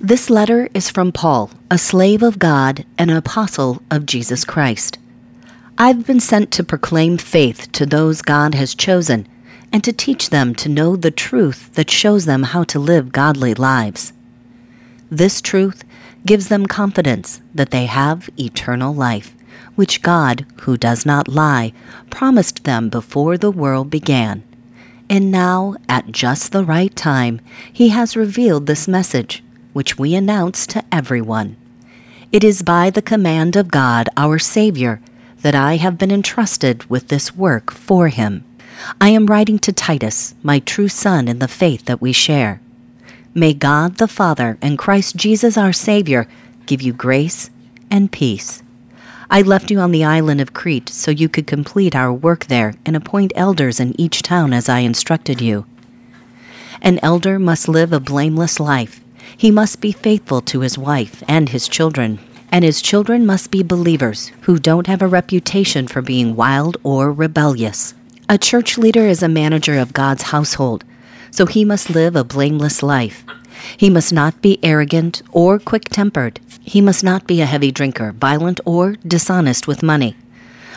This letter is from Paul, a slave of God and an apostle of Jesus Christ. I've been sent to proclaim faith to those God has chosen and to teach them to know the truth that shows them how to live godly lives. This truth gives them confidence that they have eternal life, which God, who does not lie, promised them before the world began. And now, at just the right time, He has revealed this message which we announce to everyone. It is by the command of God, our Savior, that I have been entrusted with this work for him. I am writing to Titus, my true son in the faith that we share. May God the Father and Christ Jesus our Savior give you grace and peace. I left you on the island of Crete so you could complete our work there and appoint elders in each town as I instructed you. An elder must live a blameless life he must be faithful to his wife and his children, and his children must be believers who don't have a reputation for being wild or rebellious. A church leader is a manager of God's household, so he must live a blameless life. He must not be arrogant or quick tempered. He must not be a heavy drinker, violent, or dishonest with money.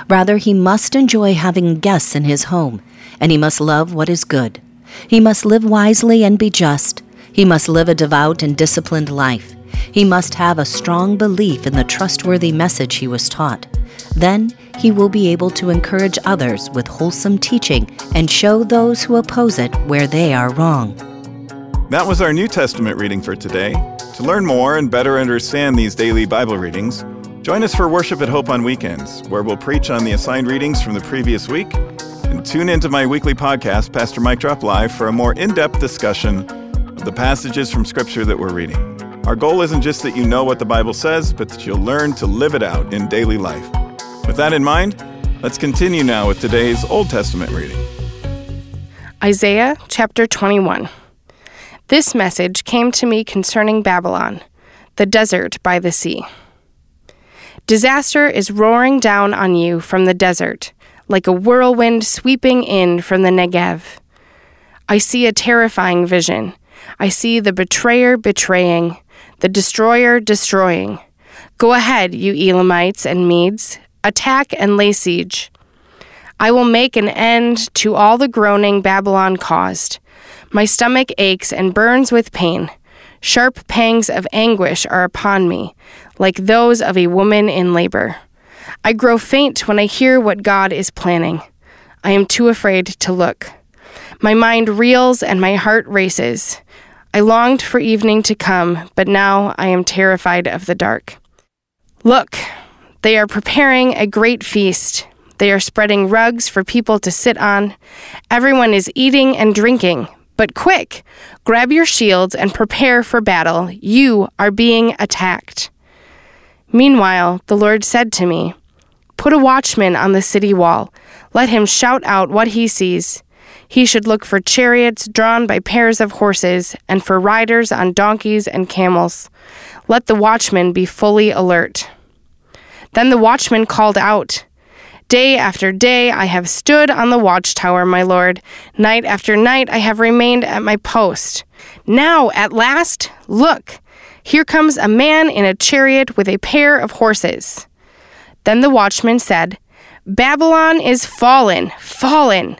Rather, he must enjoy having guests in his home, and he must love what is good. He must live wisely and be just. He must live a devout and disciplined life. He must have a strong belief in the trustworthy message he was taught. Then he will be able to encourage others with wholesome teaching and show those who oppose it where they are wrong. That was our New Testament reading for today. To learn more and better understand these daily Bible readings, join us for worship at Hope on weekends, where we'll preach on the assigned readings from the previous week. And tune into my weekly podcast, Pastor Mike Drop Live, for a more in depth discussion the passages from Scripture that we're reading. Our goal isn't just that you know what the Bible says, but that you'll learn to live it out in daily life. With that in mind, let's continue now with today's Old Testament reading. Isaiah chapter 21. This message came to me concerning Babylon, the desert by the sea. Disaster is roaring down on you from the desert, like a whirlwind sweeping in from the Negev. I see a terrifying vision I see the betrayer betraying, the destroyer destroying. Go ahead, you Elamites and Medes, attack and lay siege. I will make an end to all the groaning Babylon caused. My stomach aches and burns with pain. Sharp pangs of anguish are upon me, like those of a woman in labor. I grow faint when I hear what God is planning. I am too afraid to look. My mind reels and my heart races. I longed for evening to come, but now I am terrified of the dark. Look, they are preparing a great feast. They are spreading rugs for people to sit on. Everyone is eating and drinking. But quick, grab your shields and prepare for battle. You are being attacked. Meanwhile, the Lord said to me, Put a watchman on the city wall. Let him shout out what he sees. He should look for chariots drawn by pairs of horses, and for riders on donkeys and camels. Let the watchman be fully alert. Then the watchman called out, Day after day I have stood on the watchtower, my lord. Night after night I have remained at my post. Now, at last, look, here comes a man in a chariot with a pair of horses. Then the watchman said, Babylon is fallen, fallen.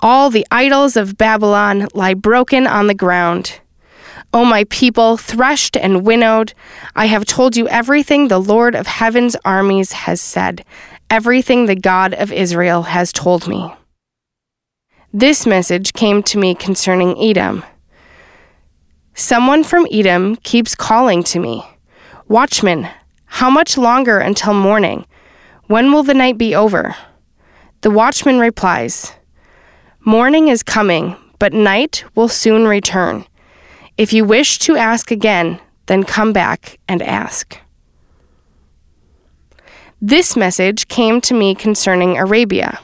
All the idols of Babylon lie broken on the ground. O my people, threshed and winnowed, I have told you everything the Lord of heaven's armies has said, everything the God of Israel has told me. This message came to me concerning Edom. Someone from Edom keeps calling to me Watchman, how much longer until morning? When will the night be over? The watchman replies, Morning is coming, but night will soon return. If you wish to ask again, then come back and ask. This message came to me concerning Arabia.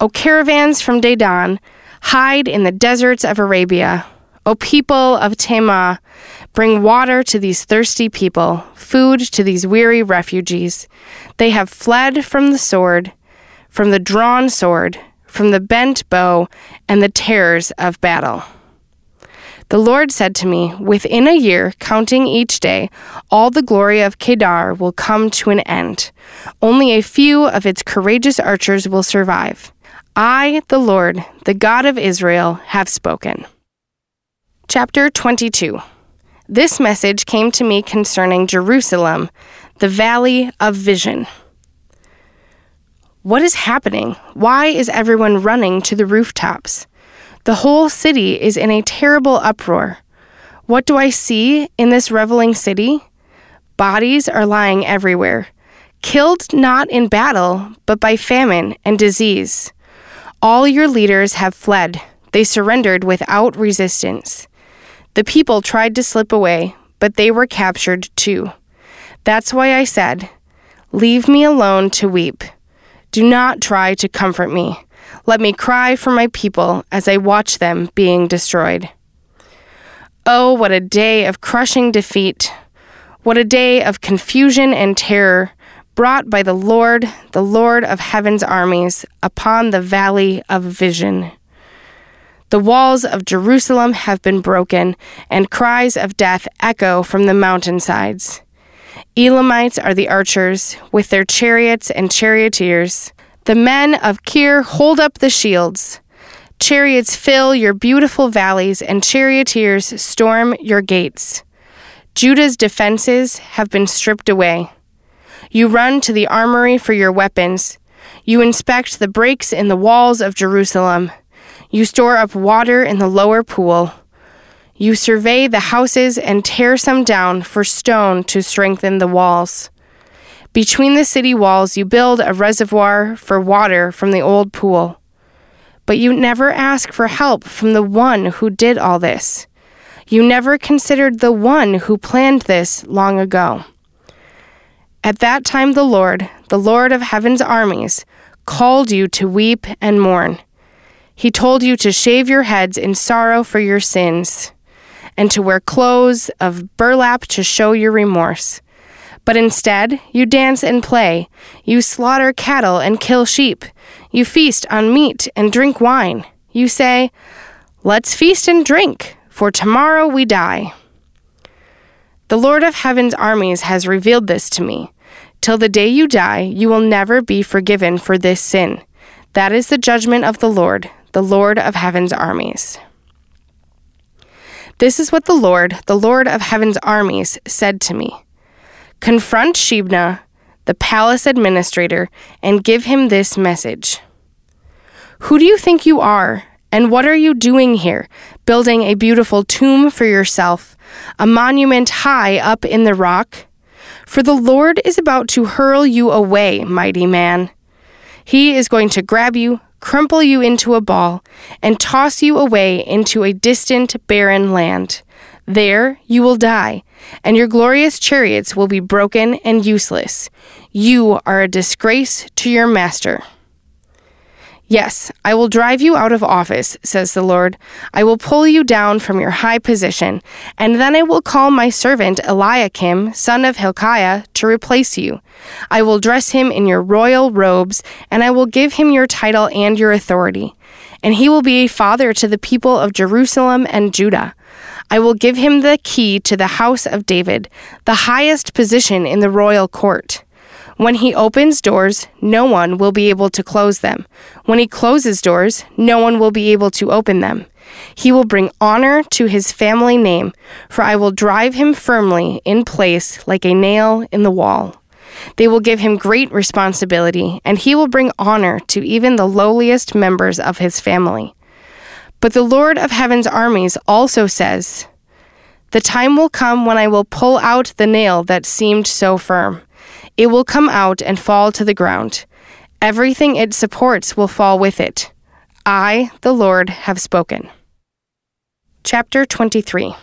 O caravans from Dedan, hide in the deserts of Arabia. O people of Tema, bring water to these thirsty people, food to these weary refugees. They have fled from the sword, from the drawn sword, from the bent bow, and the terrors of battle. The Lord said to me, Within a year, counting each day, all the glory of Kedar will come to an end. Only a few of its courageous archers will survive. I, the Lord, the God of Israel, have spoken. Chapter 22 This message came to me concerning Jerusalem, the valley of vision. What is happening? Why is everyone running to the rooftops? The whole city is in a terrible uproar. What do I see in this reveling city? Bodies are lying everywhere, killed not in battle, but by famine and disease. All your leaders have fled. They surrendered without resistance. The people tried to slip away, but they were captured too. That's why I said, Leave me alone to weep. Do not try to comfort me. Let me cry for my people as I watch them being destroyed. Oh, what a day of crushing defeat! What a day of confusion and terror brought by the Lord, the Lord of heaven's armies, upon the valley of vision. The walls of Jerusalem have been broken, and cries of death echo from the mountainsides. Elamites are the archers, with their chariots and charioteers. The men of Kir hold up the shields. Chariots fill your beautiful valleys, and charioteers storm your gates. Judah's defenses have been stripped away. You run to the armory for your weapons. You inspect the breaks in the walls of Jerusalem. You store up water in the lower pool. You survey the houses and tear some down for stone to strengthen the walls. Between the city walls, you build a reservoir for water from the old pool. But you never ask for help from the one who did all this. You never considered the one who planned this long ago. At that time, the Lord, the Lord of heaven's armies, called you to weep and mourn. He told you to shave your heads in sorrow for your sins and to wear clothes of burlap to show your remorse. But instead, you dance and play. You slaughter cattle and kill sheep. You feast on meat and drink wine. You say, Let's feast and drink, for tomorrow we die. The Lord of heaven's armies has revealed this to me. Till the day you die, you will never be forgiven for this sin. That is the judgment of the Lord, the Lord of heaven's armies. This is what the Lord, the Lord of heaven's armies, said to me Confront Shebna, the palace administrator, and give him this message Who do you think you are? And what are you doing here? Building a beautiful tomb for yourself, a monument high up in the rock? For the Lord is about to hurl you away, mighty man. He is going to grab you, crumple you into a ball, and toss you away into a distant, barren land. There you will die, and your glorious chariots will be broken and useless. You are a disgrace to your master. Yes, I will drive you out of office, says the Lord. I will pull you down from your high position, and then I will call my servant Eliakim, son of Hilkiah, to replace you. I will dress him in your royal robes, and I will give him your title and your authority. And he will be a father to the people of Jerusalem and Judah. I will give him the key to the house of David, the highest position in the royal court. When he opens doors, no one will be able to close them. When he closes doors, no one will be able to open them. He will bring honor to his family name, for I will drive him firmly in place like a nail in the wall. They will give him great responsibility, and he will bring honor to even the lowliest members of his family. But the Lord of heaven's armies also says, The time will come when I will pull out the nail that seemed so firm. It will come out and fall to the ground. Everything it supports will fall with it. I, the Lord, have spoken. Chapter 23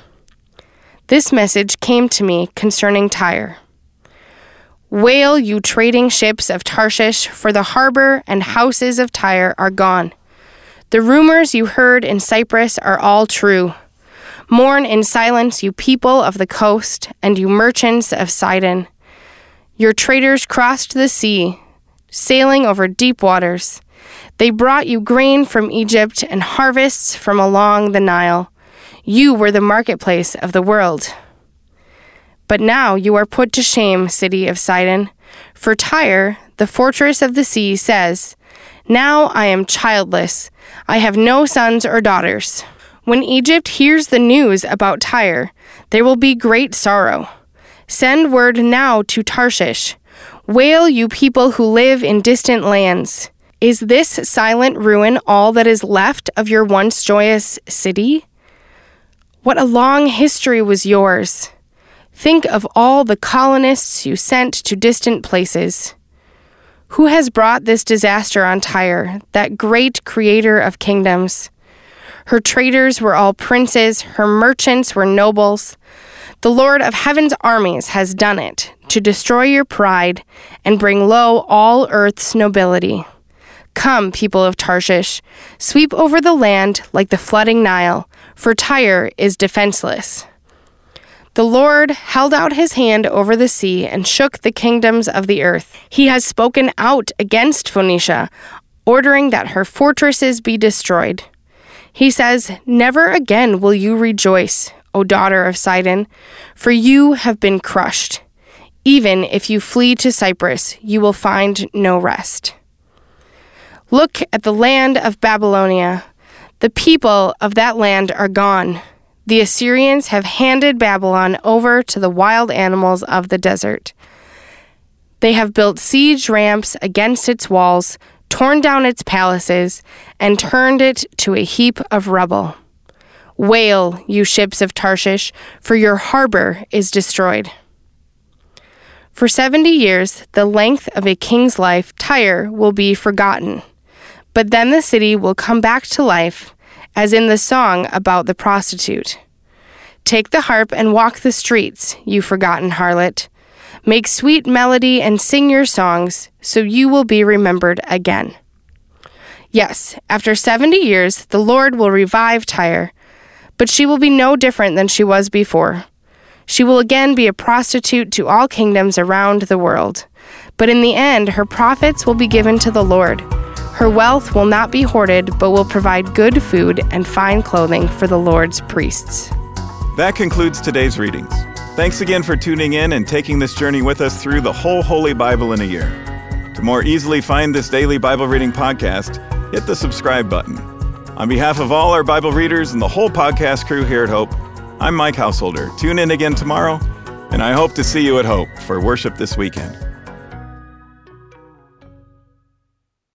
This message came to me concerning Tyre. Wail, you trading ships of Tarshish, for the harbor and houses of Tyre are gone. The rumors you heard in Cyprus are all true. Mourn in silence, you people of the coast, and you merchants of Sidon. Your traders crossed the sea, sailing over deep waters. They brought you grain from Egypt and harvests from along the Nile. You were the marketplace of the world. But now you are put to shame, city of Sidon. For Tyre, the fortress of the sea, says, Now I am childless. I have no sons or daughters. When Egypt hears the news about Tyre, there will be great sorrow. Send word now to Tarshish. Wail, you people who live in distant lands. Is this silent ruin all that is left of your once joyous city? What a long history was yours. Think of all the colonists you sent to distant places. Who has brought this disaster on Tyre, that great creator of kingdoms? Her traders were all princes, her merchants were nobles. The Lord of heaven's armies has done it, to destroy your pride and bring low all earth's nobility. Come, people of Tarshish, sweep over the land like the flooding Nile, for Tyre is defenseless. The Lord held out his hand over the sea and shook the kingdoms of the earth. He has spoken out against Phoenicia, ordering that her fortresses be destroyed. He says, Never again will you rejoice, O daughter of Sidon, for you have been crushed. Even if you flee to Cyprus, you will find no rest. Look at the land of Babylonia. The people of that land are gone. The Assyrians have handed Babylon over to the wild animals of the desert. They have built siege ramps against its walls, torn down its palaces, and turned it to a heap of rubble. Wail, you ships of Tarshish, for your harbor is destroyed. For seventy years, the length of a king's life, Tyre will be forgotten. But then the city will come back to life as in the song about the prostitute. Take the harp and walk the streets, you forgotten harlot. Make sweet melody and sing your songs, so you will be remembered again. Yes, after 70 years, the Lord will revive Tyre, but she will be no different than she was before. She will again be a prostitute to all kingdoms around the world. But in the end, her profits will be given to the Lord her wealth will not be hoarded, but will provide good food and fine clothing for the Lord's priests. That concludes today's readings. Thanks again for tuning in and taking this journey with us through the whole Holy Bible in a year. To more easily find this daily Bible reading podcast, hit the subscribe button. On behalf of all our Bible readers and the whole podcast crew here at Hope, I'm Mike Householder. Tune in again tomorrow, and I hope to see you at Hope for worship this weekend.